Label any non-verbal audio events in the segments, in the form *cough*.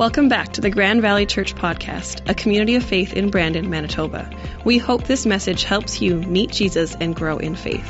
Welcome back to the Grand Valley Church Podcast, a community of faith in Brandon, Manitoba. We hope this message helps you meet Jesus and grow in faith.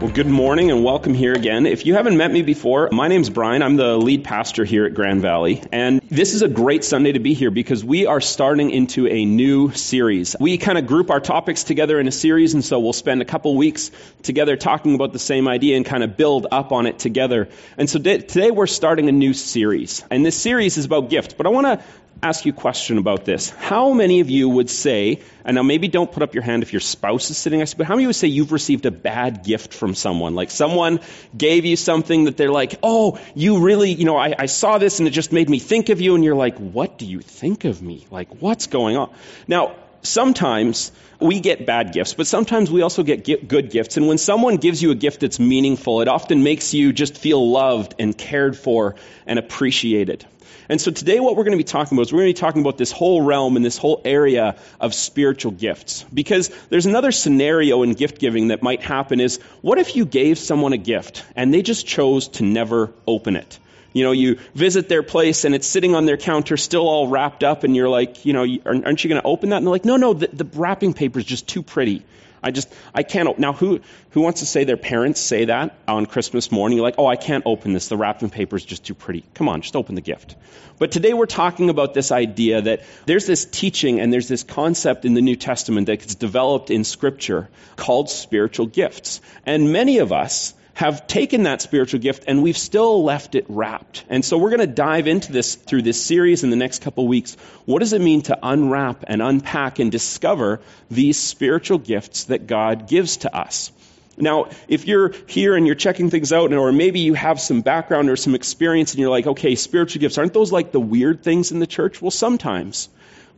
Well, good morning and welcome here again. If you haven't met me before, my name's Brian. I'm the lead pastor here at Grand Valley. And this is a great Sunday to be here because we are starting into a new series. We kind of group our topics together in a series, and so we'll spend a couple weeks together talking about the same idea and kind of build up on it together. And so today we're starting a new series. And this series is about gifts, but I want to ask you a question about this. How many of you would say, and now maybe don't put up your hand if your spouse is sitting next to you, but how many would say you've received a bad gift from someone? Like someone gave you something that they're like, oh, you really, you know, I, I saw this and it just made me think of you, and you're like, what do you think of me? Like, what's going on? Now, sometimes we get bad gifts, but sometimes we also get good gifts. And when someone gives you a gift that's meaningful, it often makes you just feel loved and cared for and appreciated. And so today what we're going to be talking about is we're going to be talking about this whole realm and this whole area of spiritual gifts. Because there's another scenario in gift giving that might happen is what if you gave someone a gift and they just chose to never open it? You know, you visit their place and it's sitting on their counter still all wrapped up and you're like, you know, aren't you going to open that? And they're like, no, no, the, the wrapping paper is just too pretty. I just, I can't. Now, who, who wants to say their parents say that on Christmas morning? You're like, oh, I can't open this. The wrapping paper is just too pretty. Come on, just open the gift. But today we're talking about this idea that there's this teaching and there's this concept in the New Testament that gets developed in Scripture called spiritual gifts. And many of us, have taken that spiritual gift and we've still left it wrapped. And so we're going to dive into this through this series in the next couple weeks. What does it mean to unwrap and unpack and discover these spiritual gifts that God gives to us? Now, if you're here and you're checking things out, or maybe you have some background or some experience and you're like, okay, spiritual gifts, aren't those like the weird things in the church? Well, sometimes.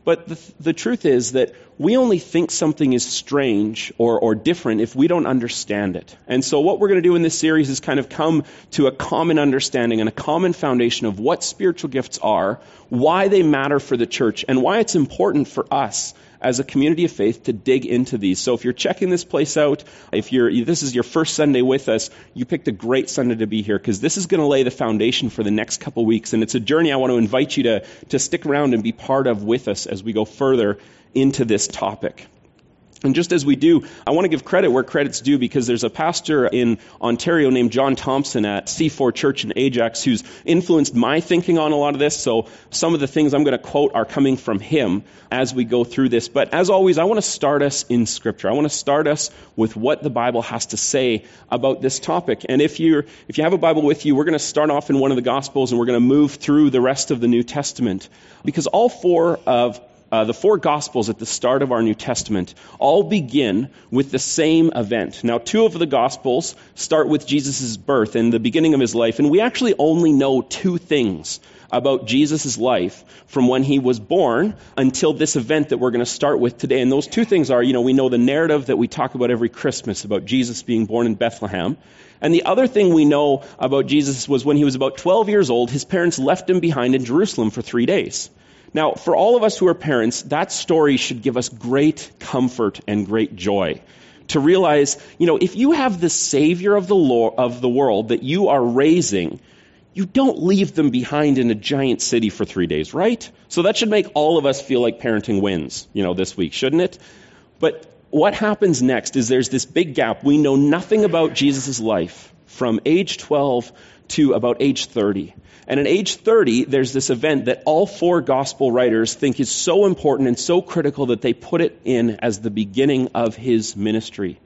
But the, the, truth is that we only think something is strange or, or different if we don't understand it. And so, what we're going to do in this series is kind of come to a common understanding and a common foundation of what spiritual gifts are, why they matter for the church, and why it's important for us as a community of faith to dig into these. So if you're checking this place out, if you're, this is your first Sunday with us, you picked a great Sunday to be here because this is going to lay the foundation for the next couple weeks. And it's a journey I want to invite you to, to stick around and be part of with us as we go further into this topic. And just as we do, I want to give credit where credit's due because there's a pastor in Ontario named John Thompson at C4 Church in Ajax who's influenced my thinking on a lot of this. So some of the things I'm going to quote are coming from him as we go through this. But as always, I want to start us in Scripture. I want to start us with what the Bible has to say about this topic. And if you if you have a Bible with you, we're going to start off in one of the Gospels and we're going to move through the rest of the New Testament because all four of uh, the four Gospels at the start of our New Testament all begin with the same event. Now, two of the Gospels start with Jesus' birth and the beginning of his life, and we actually only know two things about Jesus' life from when he was born until this event that we're going to start with today. And those two things are, you know, we know the narrative that we talk about every Christmas about Jesus being born in Bethlehem. And the other thing we know about Jesus was when he was about 12 years old, his parents left him behind in Jerusalem for three days. Now, for all of us who are parents, that story should give us great comfort and great joy. To realize, you know, if you have the Savior of the, Lord, of the world that you are raising, you don't leave them behind in a giant city for three days, right? So that should make all of us feel like parenting wins, you know, this week, shouldn't it? But what happens next is there's this big gap. We know nothing about Jesus' life from age 12 to about age 30. And at age 30, there's this event that all four gospel writers think is so important and so critical that they put it in as the beginning of his ministry.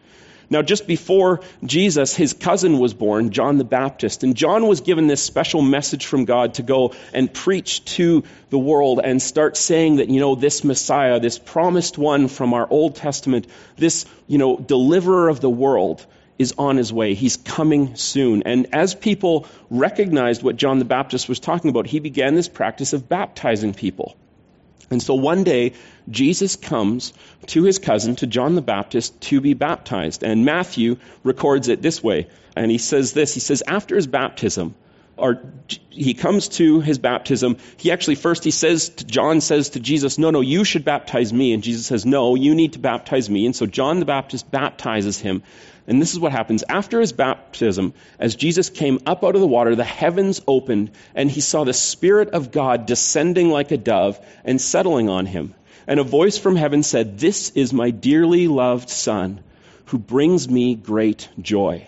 Now, just before Jesus, his cousin was born, John the Baptist. And John was given this special message from God to go and preach to the world and start saying that, you know, this Messiah, this promised one from our Old Testament, this, you know, deliverer of the world, is on his way. He's coming soon. And as people recognized what John the Baptist was talking about, he began this practice of baptizing people. And so one day, Jesus comes to his cousin, to John the Baptist, to be baptized. And Matthew records it this way. And he says this He says, After his baptism, or he comes to his baptism. He actually first he says to, John says to Jesus, "No, no, you should baptize me." And Jesus says, "No, you need to baptize me." And so John the Baptist baptizes him. And this is what happens after his baptism, as Jesus came up out of the water, the heavens opened, and he saw the Spirit of God descending like a dove and settling on him. And a voice from heaven said, "This is my dearly loved son, who brings me great joy."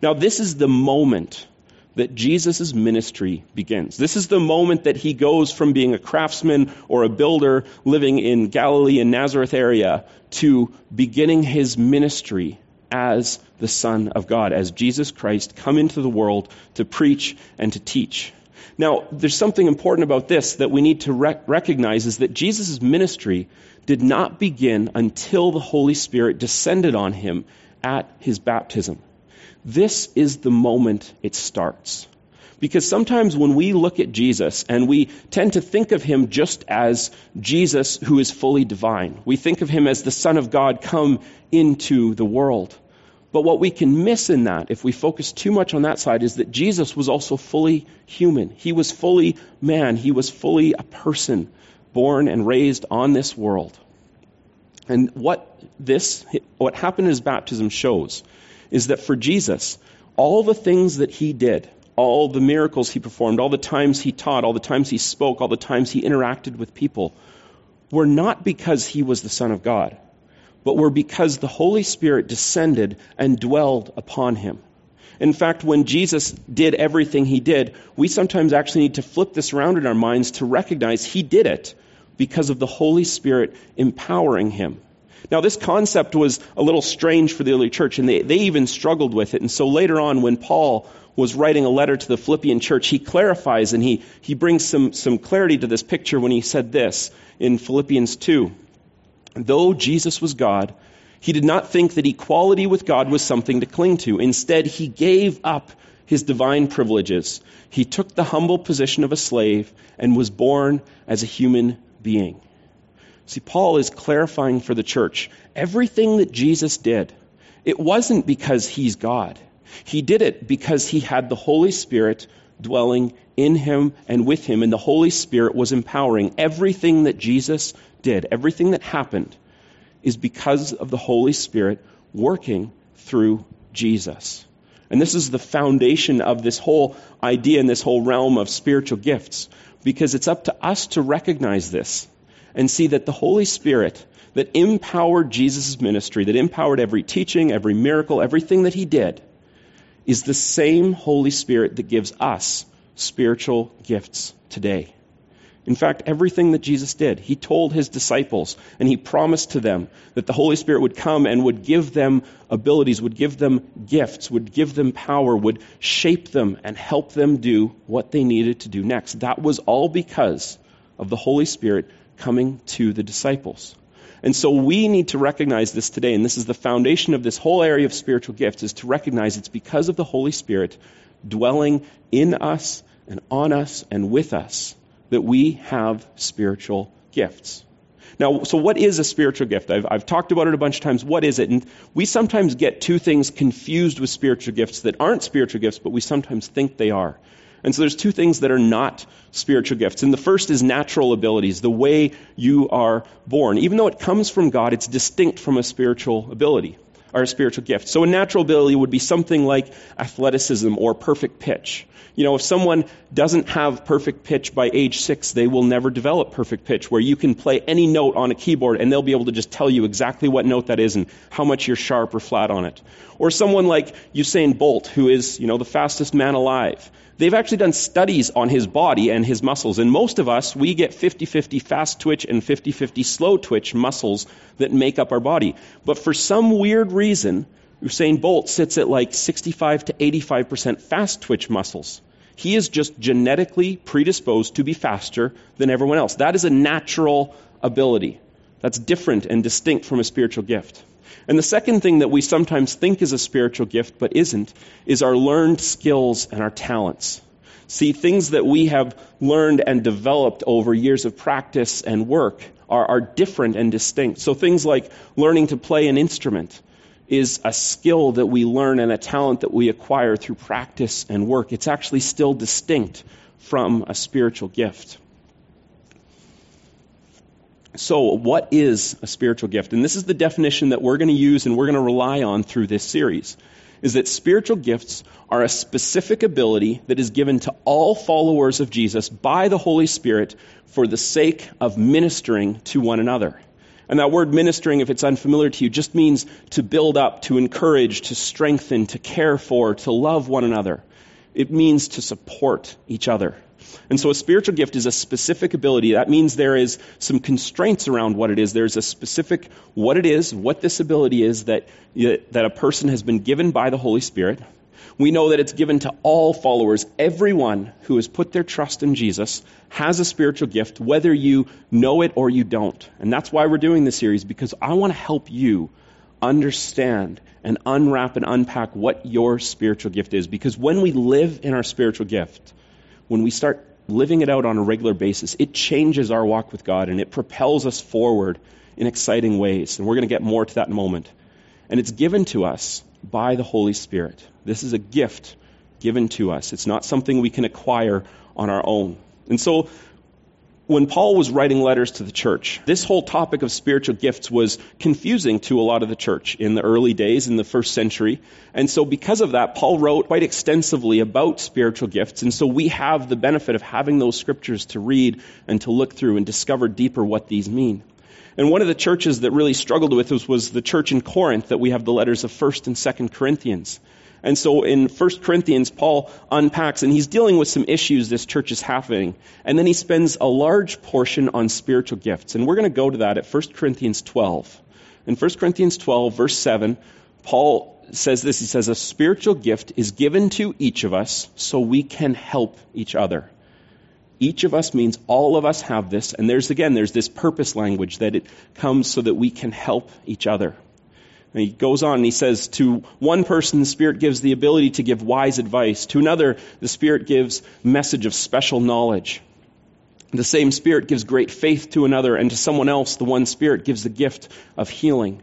Now, this is the moment that Jesus' ministry begins. This is the moment that he goes from being a craftsman or a builder living in Galilee and Nazareth area to beginning his ministry as the Son of God, as Jesus Christ come into the world to preach and to teach. Now, there's something important about this that we need to rec- recognize is that Jesus' ministry did not begin until the Holy Spirit descended on him at his baptism. This is the moment it starts. Because sometimes when we look at Jesus and we tend to think of him just as Jesus who is fully divine, we think of him as the Son of God come into the world. But what we can miss in that, if we focus too much on that side, is that Jesus was also fully human. He was fully man. He was fully a person born and raised on this world. And what this, what happened in his baptism shows is that for Jesus, all the things that he did, all the miracles he performed, all the times he taught, all the times he spoke, all the times he interacted with people, were not because he was the Son of God, but were because the Holy Spirit descended and dwelled upon him. In fact, when Jesus did everything he did, we sometimes actually need to flip this around in our minds to recognize he did it because of the Holy Spirit empowering him. Now, this concept was a little strange for the early church, and they, they even struggled with it. And so later on, when Paul was writing a letter to the Philippian church, he clarifies and he, he brings some, some clarity to this picture when he said this in Philippians 2. Though Jesus was God, he did not think that equality with God was something to cling to. Instead, he gave up his divine privileges. He took the humble position of a slave and was born as a human being. See, Paul is clarifying for the church everything that Jesus did, it wasn't because he's God. He did it because he had the Holy Spirit dwelling in him and with him, and the Holy Spirit was empowering everything that Jesus did, everything that happened, is because of the Holy Spirit working through Jesus. And this is the foundation of this whole idea and this whole realm of spiritual gifts, because it's up to us to recognize this and see that the Holy Spirit that empowered Jesus' ministry, that empowered every teaching, every miracle, everything that he did, is the same Holy Spirit that gives us spiritual gifts today. In fact, everything that Jesus did, he told his disciples and he promised to them that the Holy Spirit would come and would give them abilities, would give them gifts, would give them power, would shape them and help them do what they needed to do next. That was all because of the Holy Spirit coming to the disciples. And so we need to recognize this today, and this is the foundation of this whole area of spiritual gifts, is to recognize it's because of the Holy Spirit dwelling in us and on us and with us that we have spiritual gifts. Now, so what is a spiritual gift? I've, I've talked about it a bunch of times. What is it? And we sometimes get two things confused with spiritual gifts that aren't spiritual gifts, but we sometimes think they are. And so there's two things that are not spiritual gifts. And the first is natural abilities, the way you are born. Even though it comes from God, it's distinct from a spiritual ability or a spiritual gift. So a natural ability would be something like athleticism or perfect pitch. You know, if someone doesn't have perfect pitch by age six, they will never develop perfect pitch where you can play any note on a keyboard and they'll be able to just tell you exactly what note that is and how much you're sharp or flat on it. Or someone like Usain Bolt, who is, you know, the fastest man alive. They've actually done studies on his body and his muscles. And most of us, we get 50 50 fast twitch and 50 50 slow twitch muscles that make up our body. But for some weird reason, Usain Bolt sits at like 65 to 85% fast twitch muscles. He is just genetically predisposed to be faster than everyone else. That is a natural ability. That's different and distinct from a spiritual gift. And the second thing that we sometimes think is a spiritual gift but isn't is our learned skills and our talents. See, things that we have learned and developed over years of practice and work are, are different and distinct. So things like learning to play an instrument. is a skill that we learn and a talent that we acquire through practice and work. It's actually still distinct from a spiritual gift. So, what is a spiritual gift? And this is the definition that we're going to use and we're going to rely on through this series. Is that spiritual gifts are a specific ability that is given to all followers of Jesus by the Holy Spirit for the sake of ministering to one another. And that word ministering, if it's unfamiliar to you, just means to build up, to encourage, to strengthen, to care for, to love one another. It means to support each other. And so a spiritual gift is a specific ability. That means there is some constraints around what it is. There's a specific what it is, what this ability is that, that a person has been given by the Holy Spirit. We know that it's given to all followers. Everyone who has put their trust in Jesus has a spiritual gift, whether you know it or you don't. And that's why we're doing this series, because I want to help you understand and unwrap and unpack what your spiritual gift is. Because when we live in our spiritual gift, when we start living it out on a regular basis, it changes our walk with God and it propels us forward in exciting ways. And we're going to get more to that in a moment. And it's given to us by the Holy Spirit. This is a gift given to us. It's not something we can acquire on our own. And so, when Paul was writing letters to the church, this whole topic of spiritual gifts was confusing to a lot of the church in the early days, in the first century. And so, because of that, Paul wrote quite extensively about spiritual gifts. And so, we have the benefit of having those scriptures to read and to look through and discover deeper what these mean. And one of the churches that really struggled with this was the church in Corinth that we have the letters of 1st and 2nd Corinthians. And so in 1 Corinthians, Paul unpacks, and he's dealing with some issues this church is having. And then he spends a large portion on spiritual gifts. And we're going to go to that at 1 Corinthians 12. In 1 Corinthians 12, verse 7, Paul says this. He says, A spiritual gift is given to each of us so we can help each other. Each of us means all of us have this. And there's, again, there's this purpose language that it comes so that we can help each other. And he goes on and he says, To one person, the Spirit gives the ability to give wise advice. To another, the Spirit gives message of special knowledge. The same Spirit gives great faith to another, and to someone else, the one Spirit gives the gift of healing.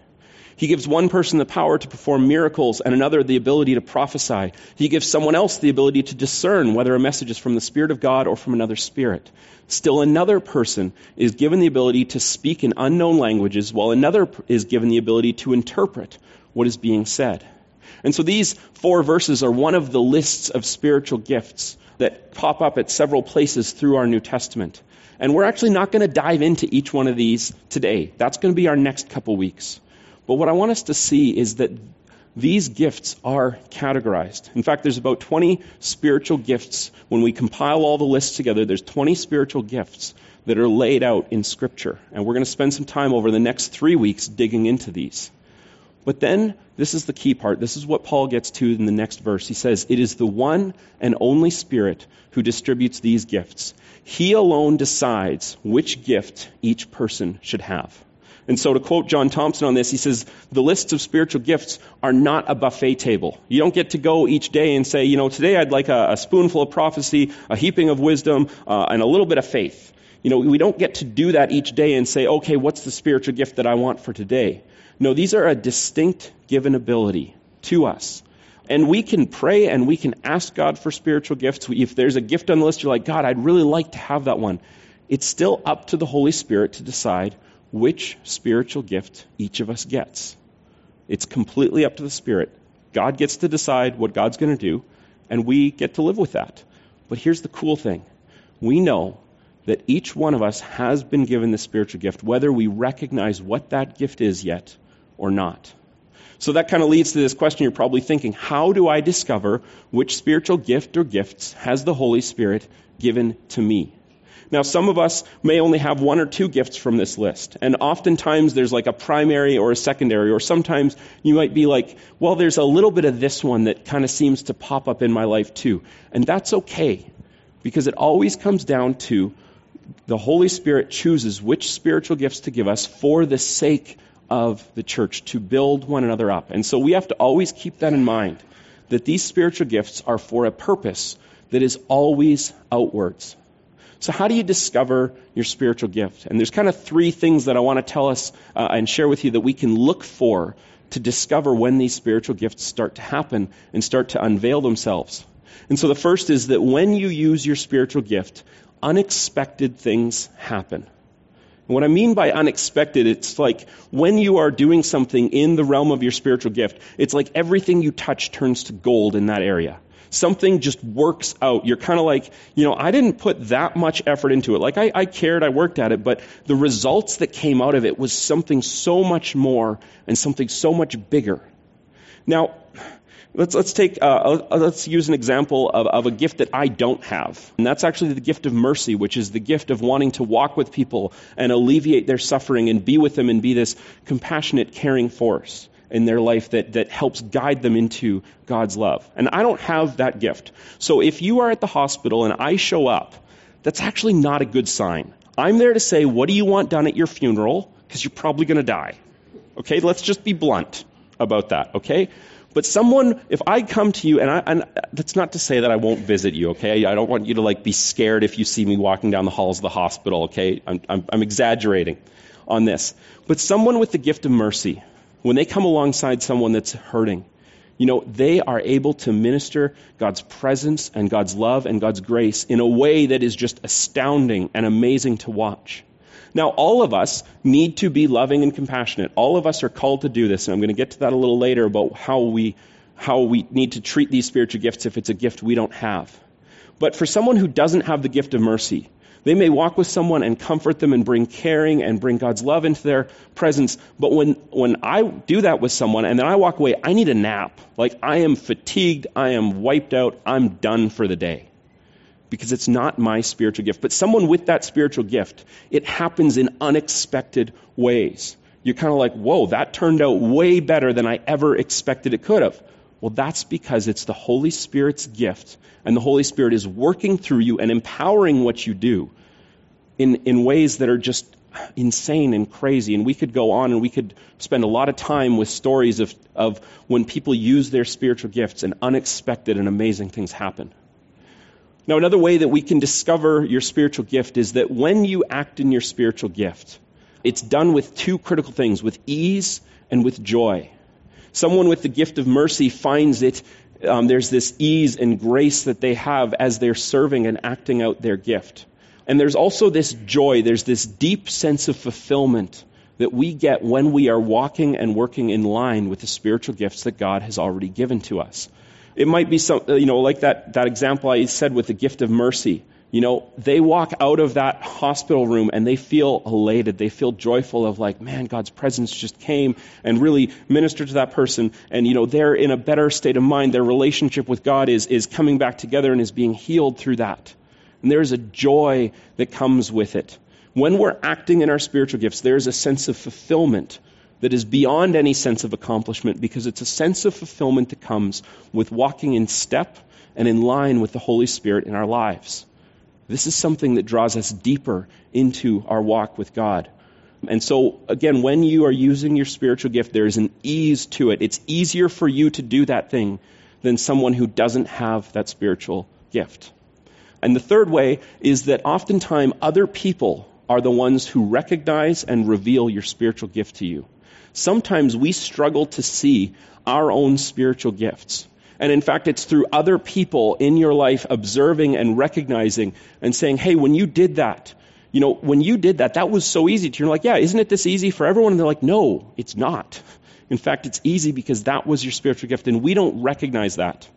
He gives one person the power to perform miracles and another the ability to prophesy. He gives someone else the ability to discern whether a message is from the Spirit of God or from another spirit. Still another person is given the ability to speak in unknown languages, while another is given the ability to interpret what is being said. And so these four verses are one of the lists of spiritual gifts that pop up at several places through our New Testament. And we're actually not going to dive into each one of these today. That's going to be our next couple weeks. But what I want us to see is that these gifts are categorized. In fact, there's about 20 spiritual gifts. When we compile all the lists together, there's 20 spiritual gifts that are laid out in Scripture. And we're going to spend some time over the next three weeks digging into these. But then, this is the key part. This is what Paul gets to in the next verse. He says, It is the one and only Spirit who distributes these gifts. He alone decides which gift each person should have. And so to quote John Thompson on this, he says, the lists of spiritual gifts are not a buffet table. You don't get to go each day and say, you know, today I'd like a, a spoonful of prophecy, a heaping of wisdom, uh, and a little bit of faith. You know, we don't get to do that each day and say, okay, what's the spiritual gift that I want for today? No, these are a distinct given ability to us. And we can pray and we can ask God for spiritual gifts. If there's a gift on the list, you're like, God, I'd really like to have that one. It's still up to the Holy Spirit to decide which spiritual gift each of us gets. It's completely up to the Spirit. God gets to decide what God's going to do, and we get to live with that. But here's the cool thing we know that each one of us has been given the spiritual gift, whether we recognize what that gift is yet or not. So that kind of leads to this question you're probably thinking How do I discover which spiritual gift or gifts has the Holy Spirit given to me? Now, some of us may only have one or two gifts from this list. And oftentimes there's like a primary or a secondary, or sometimes you might be like, well, there's a little bit of this one that kind of seems to pop up in my life too. And that's okay, because it always comes down to the Holy Spirit chooses which spiritual gifts to give us for the sake of the church, to build one another up. And so we have to always keep that in mind, that these spiritual gifts are for a purpose that is always outwards. So, how do you discover your spiritual gift? And there's kind of three things that I want to tell us uh, and share with you that we can look for to discover when these spiritual gifts start to happen and start to unveil themselves. And so the first is that when you use your spiritual gift, unexpected things happen. And what I mean by unexpected, it's like when you are doing something in the realm of your spiritual gift, it's like everything you touch turns to gold in that area. Something just works out. You're kind of like, you know, I didn't put that much effort into it. Like I, I cared, I worked at it, but the results that came out of it was something so much more and something so much bigger. Now, Let's, let's take, uh, uh, let's use an example of, of a gift that I don't have. And that's actually the gift of mercy, which is the gift of wanting to walk with people and alleviate their suffering and be with them and be this compassionate, caring force in their life that, that helps guide them into God's love. And I don't have that gift. So if you are at the hospital and I show up, that's actually not a good sign. I'm there to say, what do you want done at your funeral? Because you're probably going to die. Okay, let's just be blunt about that, okay? But someone, if I come to you, and, I, and that's not to say that I won't visit you, okay? I don't want you to like be scared if you see me walking down the halls of the hospital, okay? I'm, I'm, I'm exaggerating on this. But someone with the gift of mercy, when they come alongside someone that's hurting, you know, they are able to minister God's presence and God's love and God's grace in a way that is just astounding and amazing to watch. Now, all of us need to be loving and compassionate. All of us are called to do this, and I'm going to get to that a little later about how we, how we need to treat these spiritual gifts if it's a gift we don't have. But for someone who doesn't have the gift of mercy, they may walk with someone and comfort them and bring caring and bring God's love into their presence. But when, when I do that with someone and then I walk away, I need a nap. Like I am fatigued, I am wiped out, I'm done for the day because it's not my spiritual gift. But someone with that spiritual gift, it happens in unexpected ways. You're kind of like, whoa, that turned out way better than I ever expected it could have. Well, that's because it's the Holy Spirit's gift, and the Holy Spirit is working through you and empowering what you do in, in ways that are just insane and crazy. And we could go on and we could spend a lot of time with stories of, of when people use their spiritual gifts and unexpected and amazing things happen. Now, another way that we can discover your spiritual gift is that when you act in your spiritual gift, it's done with two critical things with ease and with joy. Someone with the gift of mercy finds it, um, there's this ease and grace that they have as they're serving and acting out their gift. And there's also this joy, there's this deep sense of fulfillment that we get when we are walking and working in line with the spiritual gifts that God has already given to us. It might be some, you know, like that, that example I said with the gift of mercy. You know, they walk out of that hospital room and they feel elated. They feel joyful of like, man, God's presence just came and really ministered to that person. And, you know, they're in a better state of mind. Their relationship with God is, is coming back together and is being healed through that. And there's a joy that comes with it. When we're acting in our spiritual gifts, there's a sense of fulfillment that is beyond any sense of accomplishment because it's a sense of fulfillment that comes with walking in step and in line with the Holy Spirit in our lives. This is something that draws us deeper into our walk with God. And so, again, when you are using your spiritual gift, there is an ease to it. It's easier for you to do that thing than someone who doesn't have that spiritual gift. And the third way is that oftentimes other people are the ones who recognize and reveal your spiritual gift to you sometimes we struggle to see our own spiritual gifts. And in fact, it's through other people in your life observing and recognizing and saying, hey, when you did that, you know, when you did that, that was so easy. You're like, yeah, isn't it this easy for everyone? And they're like, no, it's not. In fact, it's easy because that was your spiritual gift, and we don't recognize that.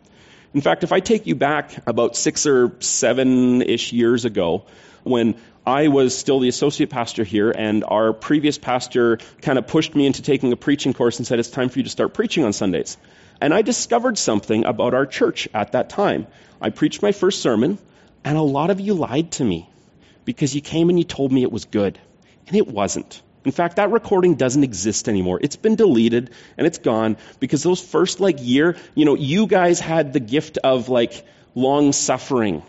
In fact, if I take you back about six or seven ish years ago, when I was still the associate pastor here, and our previous pastor kind of pushed me into taking a preaching course and said, It's time for you to start preaching on Sundays. And I discovered something about our church at that time. I preached my first sermon, and a lot of you lied to me because you came and you told me it was good, and it wasn't. In fact, that recording doesn't exist anymore. It's been deleted and it's gone because those first like year, you know, you guys had the gift of like long suffering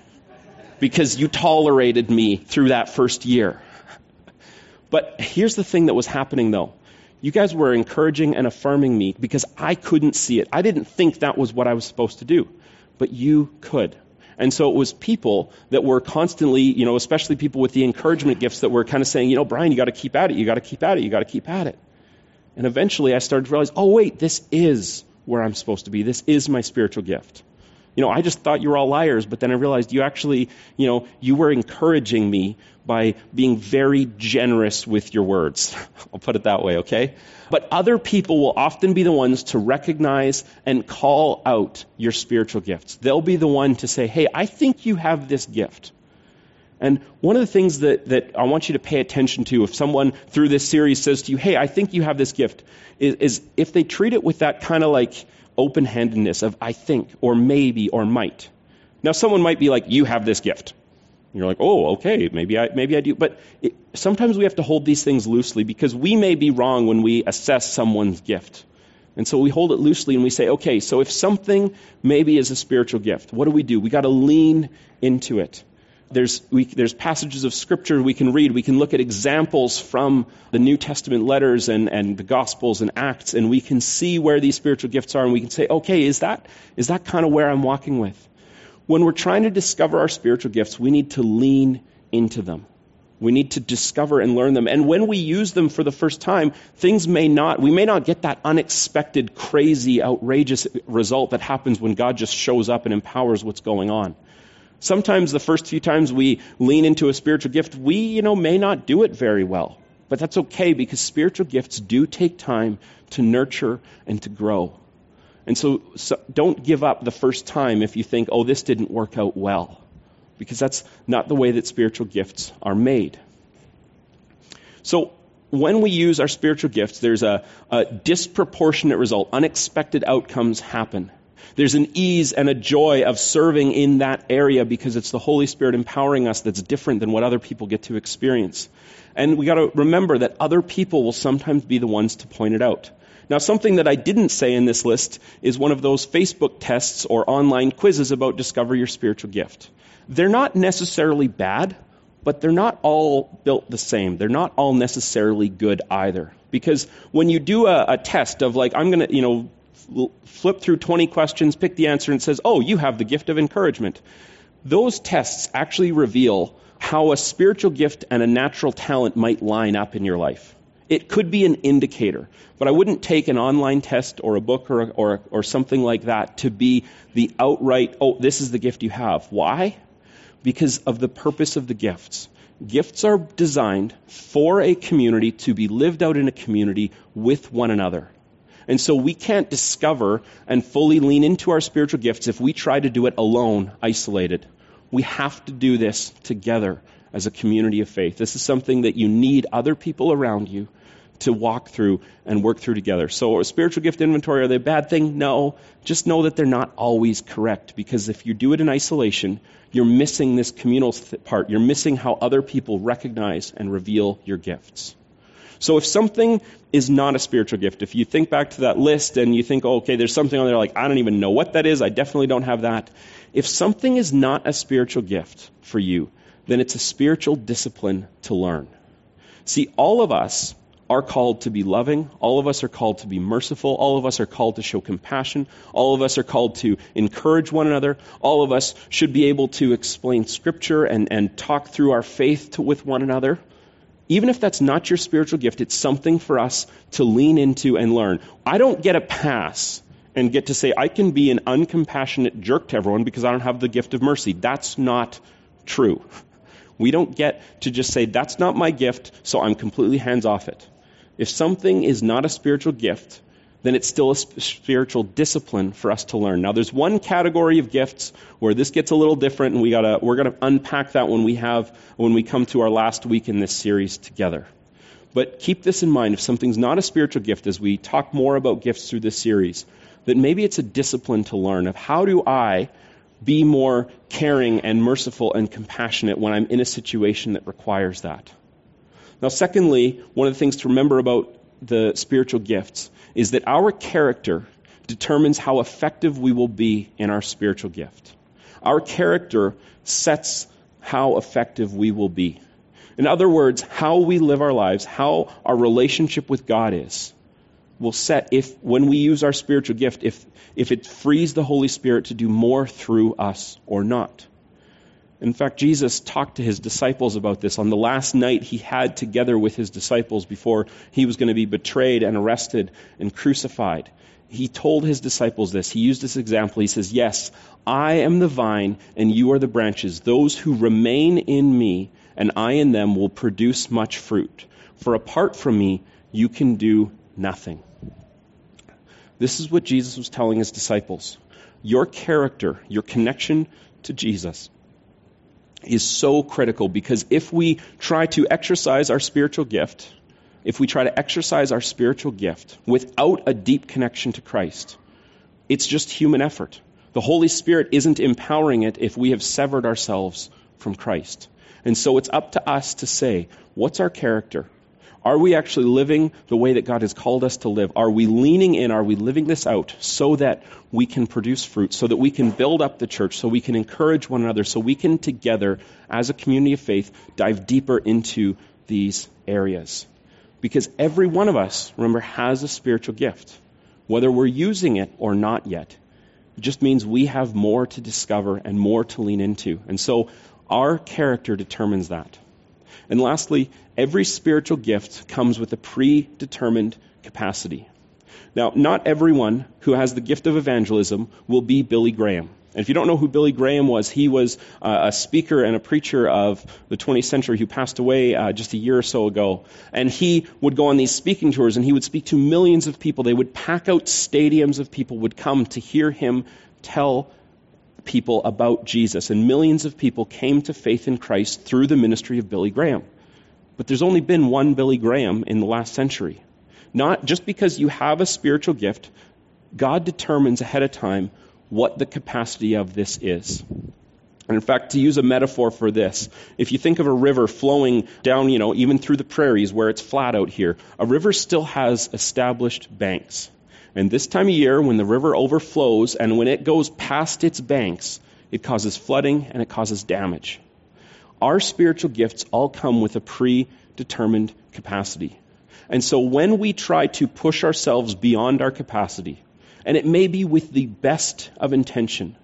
because you tolerated me through that first year. But here's the thing that was happening though. You guys were encouraging and affirming me because I couldn't see it. I didn't think that was what I was supposed to do. But you could. And so it was people that were constantly, you know, especially people with the encouragement gifts that were kind of saying, you know, Brian, you got to keep at it. You got to keep at it. You got to keep at it. And eventually I started to realize, oh, wait, this is where I'm supposed to be. This is my spiritual gift. You know, I just thought you were all liars, but then I realized you actually, you know, you were encouraging me by being very generous with your words. *laughs* I'll put it that way, okay? But other people will often be the ones to recognize and call out your spiritual gifts. They'll be the one to say, hey, I think you have this gift. And one of the things that, that I want you to pay attention to if someone through this series says to you, hey, I think you have this gift, is, is if they treat it with that kind of like, open handedness of I think or maybe or might. Now, someone might be like, You have this gift. And you're like, Oh, okay, maybe I, maybe I do. But it, sometimes we have to hold these things loosely because we may be wrong when we assess someone's gift. And so we hold it loosely and we say, okay, so if something maybe is a spiritual gift, what do we do? We got to lean into it. There's, we, there's passages of Scripture we can read. We can look at examples from the New Testament letters and, and the Gospels and Acts, and we can see where these spiritual gifts are, and we can say, okay, is that, is that kind of where I'm walking with? When we're trying to discover our spiritual gifts, we need to lean into them. We need to discover and learn them. And when we use them for the first time, things may not, we may not get that unexpected, crazy, outrageous result that happens when God just shows up and empowers what's going on. Sometimes the first few times we lean into a spiritual gift, we, you know, may not do it very well. But that's okay because spiritual gifts do take time to nurture and to grow. And so, so, don't give up the first time if you think, oh, this didn't work out well. Because that's not the way that spiritual gifts are made. So, when we use our spiritual gifts, there's a, a disproportionate result. Unexpected outcomes happen. There's an ease and a joy of serving in that area because it's the Holy Spirit empowering us that's different than what other people get to experience. And we got to remember that other people will sometimes be the ones to point it out. Now, something that I didn't say in this list is one of those Facebook tests or online quizzes about discover your spiritual gift. They're not necessarily bad, but they're not all built the same. They're not all necessarily good either. Because when you do a, a test of like, I'm going to, you know, flip through 20 questions, pick the answer, and says, Oh, you have the gift of encouragement. Those tests actually reveal how a spiritual gift and a natural talent might line up in your life. It could be an indicator, but I wouldn't take an online test or a book or, or, or something like that to be the outright, oh, this is the gift you have. Why? Because of the purpose of the gifts. Gifts are designed for a community to be lived out in a community with one another. And so we can't discover and fully lean into our spiritual gifts if we try to do it alone, isolated. We have to do this together as a community of faith. This is something that you need other people around you to walk through and work through together. So, a spiritual gift inventory, are they a bad thing? No. Just know that they're not always correct because if you do it in isolation, you're missing this communal part. You're missing how other people recognize and reveal your gifts. So if something is not a spiritual gift, if you think back to that list and you think, oh, okay, there's something on there like, I don't even know what that is, I definitely don't have that. If something is not a spiritual gift for you, then it's a spiritual discipline to learn. See, all of us are called to be loving. All of us are called to be merciful. All of us are called to show compassion. All of us are called to encourage one another. All of us should be able to explain scripture and, and talk through our faith to, with one another. Even if that's not your spiritual gift, it's something for us to lean into and learn. I don't get a pass and get to say, I can be an uncompassionate jerk to everyone because I don't have the gift of mercy. That's not true. *laughs* We don't get to just say, that's not my gift, so I'm completely hands off it. If something is not a spiritual gift, then it's still a spiritual discipline for us to learn. Now, there's one category of gifts where this gets a little different, and we gotta, we're going to unpack that when we have when we come to our last week in this series together. But keep this in mind: if something's not a spiritual gift, as we talk more about gifts through this series, that maybe it's a discipline to learn of how do I be more caring and merciful and compassionate when I'm in a situation that requires that. Now, secondly, one of the things to remember about the spiritual gifts is that our character determines how effective we will be in our spiritual gift. Our character sets how effective we will be. In other words, how we live our lives, how our relationship with God is, will set if when we use our spiritual gift, if if it frees the Holy Spirit to do more through us or not. In fact, Jesus talked to his disciples about this on the last night he had together with his disciples before he was going to be betrayed and arrested and crucified. He told his disciples this. He used this example. He says, Yes, I am the vine and you are the branches. Those who remain in me and I in them will produce much fruit. For apart from me, you can do nothing. This is what Jesus was telling his disciples. Your character, your connection to Jesus, is so critical because if we try to exercise our spiritual gift, if we try to exercise our spiritual gift without a deep connection to Christ, it's just human effort. The Holy Spirit isn't empowering it if we have severed ourselves from Christ. And so it's up to us to say, what's our character? Are we actually living the way that God has called us to live? Are we leaning in? Are we living this out so that we can produce fruit, so that we can build up the church, so we can encourage one another, so we can together, as a community of faith, dive deeper into these areas? Because every one of us, remember, has a spiritual gift. Whether we're using it or not yet, it just means we have more to discover and more to lean into. And so our character determines that. And lastly, every spiritual gift comes with a predetermined capacity. Now, not everyone who has the gift of evangelism will be Billy Graham. And if you don't know who Billy Graham was, he was uh, a speaker and a preacher of the 20th century who passed away uh, just a year or so ago. And he would go on these speaking tours and he would speak to millions of people. They would pack out stadiums of people would come to hear him tell people about Jesus, and millions of people came to faith in Christ through the ministry of Billy Graham. But there's only been one Billy Graham in the last century. Not just because you have a spiritual gift, God determines ahead of time what the capacity of this is. And in fact, to use a metaphor for this, if you think of a river flowing down, you know, even through the prairies where it's flat out here, a river still has established banks. And this time of year, when the river overflows and when it goes past its banks, it causes flooding and it causes damage. Our spiritual gifts all come with a predetermined capacity. And so when we try to push ourselves beyond our capacity, and it may be with the best of intention,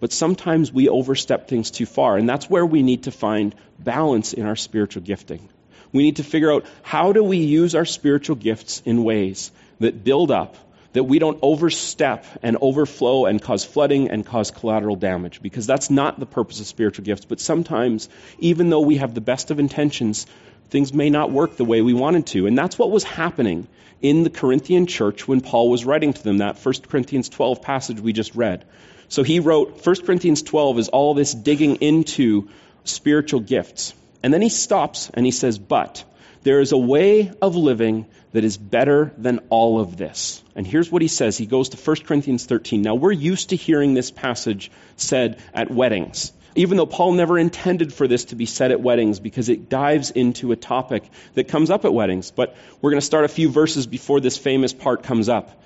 but sometimes we overstep things too far, and that's where we need to find balance in our spiritual gifting. We need to figure out how do we use our spiritual gifts in ways that build up that we don't overstep and overflow and cause flooding and cause collateral damage, because that's not the purpose of spiritual gifts. But sometimes, even though we have the best of intentions, things may not work the way we wanted to. And that's what was happening in the Corinthian church when Paul was writing to them, that 1 Corinthians 12 passage we just read. So he wrote, 1 Corinthians 12 is all this digging into spiritual gifts. And then he stops and he says, But there is a way of living that is better than all of this. And here's what he says. He goes to 1 Corinthians 13. Now, we're used to hearing this passage said at weddings, even though Paul never intended for this to be said at weddings because it dives into a topic that comes up at weddings. But we're going to start a few verses before this famous part comes up.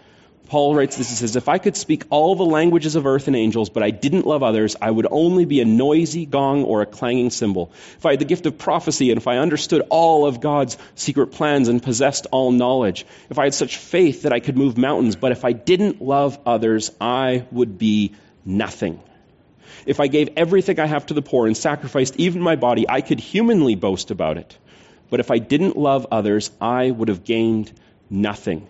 Paul writes this, he says, If I could speak all the languages of earth and angels, but I didn't love others, I would only be a noisy gong or a clanging cymbal. If I had the gift of prophecy, and if I understood all of God's secret plans and possessed all knowledge, if I had such faith that I could move mountains, but if I didn't love others, I would be nothing. If I gave everything I have to the poor and sacrificed even my body, I could humanly boast about it. But if I didn't love others, I would have gained nothing.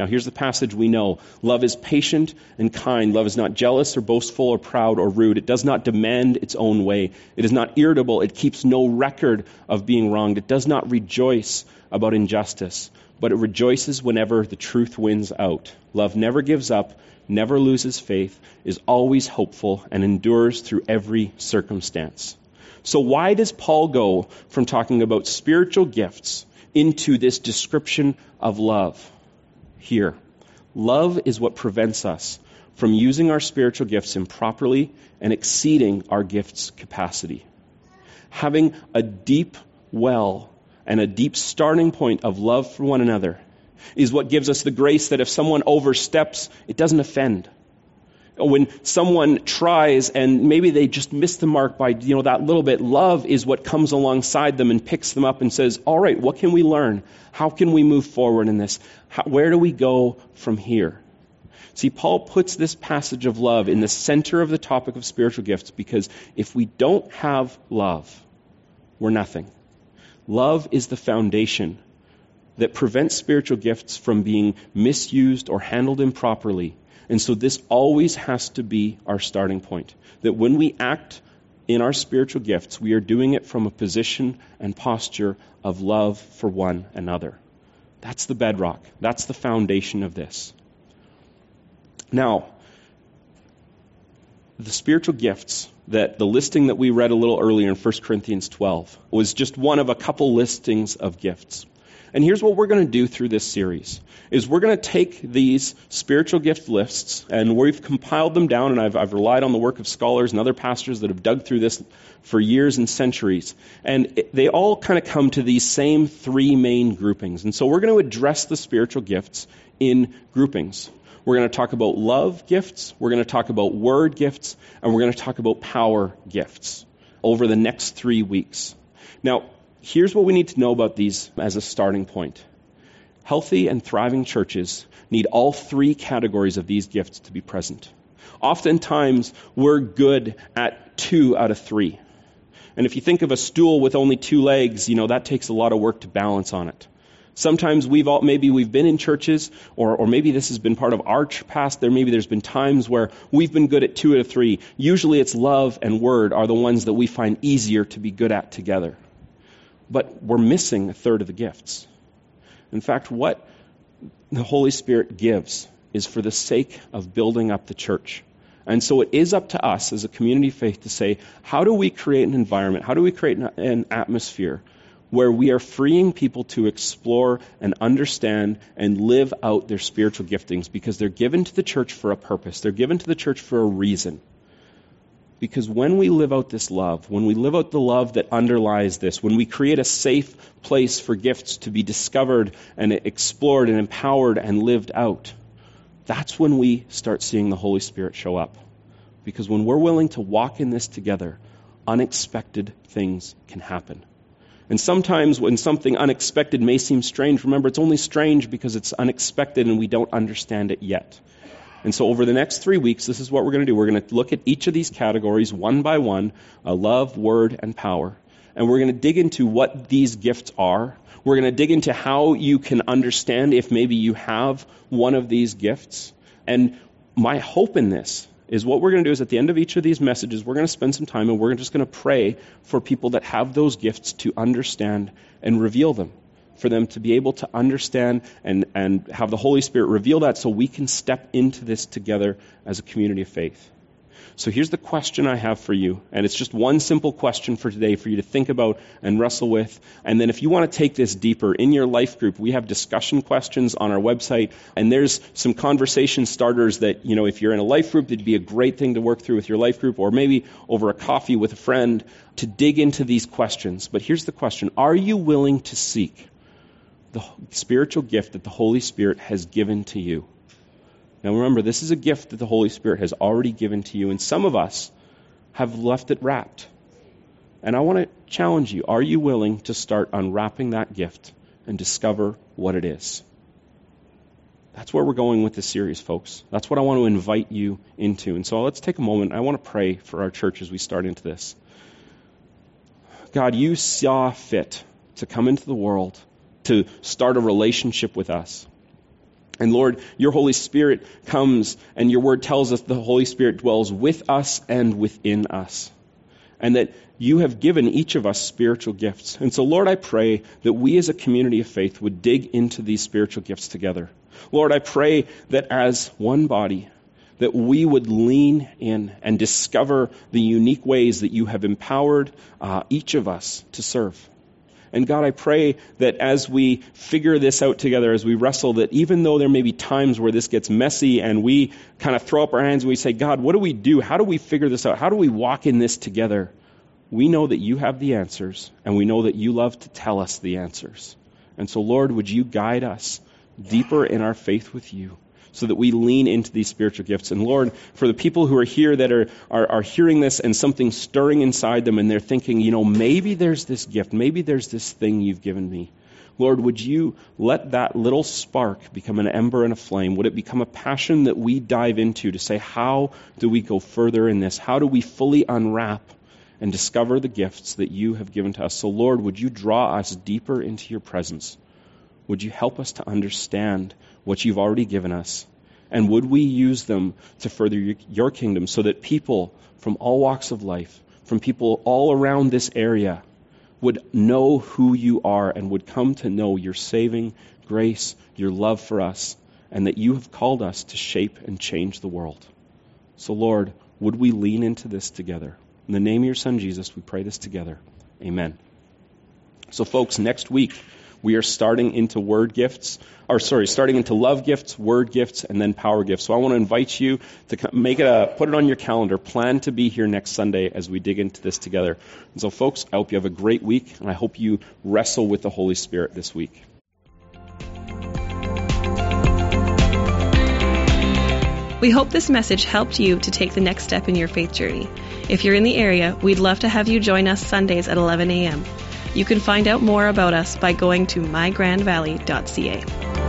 Now, here's the passage we know Love is patient and kind. Love is not jealous or boastful or proud or rude. It does not demand its own way. It is not irritable. It keeps no record of being wronged. It does not rejoice about injustice, but it rejoices whenever the truth wins out. Love never gives up, never loses faith, is always hopeful, and endures through every circumstance. So, why does Paul go from talking about spiritual gifts into this description of love? Here. Love is what prevents us from using our spiritual gifts improperly and exceeding our gifts' capacity. Having a deep well and a deep starting point of love for one another is what gives us the grace that if someone oversteps, it doesn't offend when someone tries and maybe they just miss the mark by you know that little bit love is what comes alongside them and picks them up and says all right what can we learn how can we move forward in this how, where do we go from here See, Paul puts this passage of love in the center of the topic of spiritual gifts because if we don't have love, we're nothing. Love is the foundation that prevents spiritual gifts from being misused or handled improperly. And so this always has to be our starting point. That when we act in our spiritual gifts, we are doing it from a position and posture of love for one another. That's the bedrock. That's the foundation of this. Now, the spiritual gifts that the listing that we read a little earlier in 1 Corinthians 12 was just one of a couple listings of gifts. And here's what we're going to do through this series is we're going to take these spiritual gift lists and we've compiled them down and I've, I've relied on the work of scholars and other pastors that have dug through this for years and centuries. And it, they all kind of come to these same three main groupings. And so we're going to address the spiritual gifts in groupings. We're going to talk about love gifts, we're going to talk about word gifts, and we're going to talk about power gifts over the next three weeks. Now, here's what we need to know about these as a starting point. Healthy and thriving churches need all three categories of these gifts to be present. Oftentimes, we're good at two out of three. And if you think of a stool with only two legs, you know, that takes a lot of work to balance on it. Sometimes we've all, maybe we've been in churches, or, or maybe this has been part of our past. There maybe there's been times where we've been good at two out of three. Usually it's love and word are the ones that we find easier to be good at together but we're missing a third of the gifts. In fact, what the Holy Spirit gives is for the sake of building up the church. And so it is up to us as a community of faith to say, how do we create an environment? How do we create an atmosphere where we are freeing people to explore and understand and live out their spiritual giftings because they're given to the church for a purpose. They're given to the church for a reason. Because when we live out this love, when we live out the love that underlies this, when we create a safe place for gifts to be discovered and explored and empowered and lived out, that's when we start seeing the Holy Spirit show up. Because when we're willing to walk in this together, unexpected things can happen. And sometimes when something unexpected may seem strange, remember it's only strange because it's unexpected and we don't understand it yet. And so, over the next three weeks, this is what we're going to do. We're going to look at each of these categories one by one uh, love, word, and power. And we're going to dig into what these gifts are. We're going to dig into how you can understand if maybe you have one of these gifts. And my hope in this is what we're going to do is at the end of each of these messages, we're going to spend some time and we're just going to pray for people that have those gifts to understand and reveal them for them to be able to understand and, and have the Holy Spirit reveal that so we can step into this together as a community of faith. So here's the question I have for you, and it's just one simple question for today for you to think about and wrestle with. And then if you want to take this deeper in your life group, we have discussion questions on our website, and there's some conversation starters that, you know, if you're in a life group, it'd be a great thing to work through with your life group, or maybe over a coffee with a friend to dig into these questions. But here's the question Are you willing to seek? The spiritual gift that the Holy Spirit has given to you. Now remember, this is a gift that the Holy Spirit has already given to you, and some of us have left it wrapped. And I want to challenge you are you willing to start unwrapping that gift and discover what it is? That's where we're going with this series, folks. That's what I want to invite you into. And so let's take a moment. I want to pray for our church as we start into this. God, you saw fit to come into the world to start a relationship with us. And Lord, your Holy Spirit comes, and your word tells us the Holy Spirit dwells with us and within us. And that you have given each of us spiritual gifts. And so, Lord, I pray that we as a community of faith would dig into these spiritual gifts together. Lord, I pray that as one body, that we would lean in and discover the unique ways that you have empowered uh, each of us to serve. And God, I pray that as we figure this out together, as we wrestle, that even though there may be times where this gets messy and we kind of throw up our hands and we say, God, what do we do? How do we figure this out? How do we walk in this together? We know that you have the answers, and we know that you love to tell us the answers. And so, Lord, would you guide us deeper in our faith with you? So that we lean into these spiritual gifts. And Lord, for the people who are here that are, are, are hearing this and something stirring inside them and they're thinking, you know, maybe there's this gift, maybe there's this thing you've given me. Lord, would you let that little spark become an ember and a flame? Would it become a passion that we dive into to say, how do we go further in this? How do we fully unwrap and discover the gifts that you have given to us? So, Lord, would you draw us deeper into your presence? Would you help us to understand what you've already given us? And would we use them to further your kingdom so that people from all walks of life, from people all around this area, would know who you are and would come to know your saving grace, your love for us, and that you have called us to shape and change the world. So, Lord, would we lean into this together? In the name of your Son, Jesus, we pray this together. Amen. So, folks, next week, we are starting into word gifts, or sorry, starting into love gifts, word gifts, and then power gifts. So I want to invite you to make it a, put it on your calendar. Plan to be here next Sunday as we dig into this together. And so, folks, I hope you have a great week, and I hope you wrestle with the Holy Spirit this week. We hope this message helped you to take the next step in your faith journey. If you're in the area, we'd love to have you join us Sundays at 11 a.m. You can find out more about us by going to mygrandvalley.ca.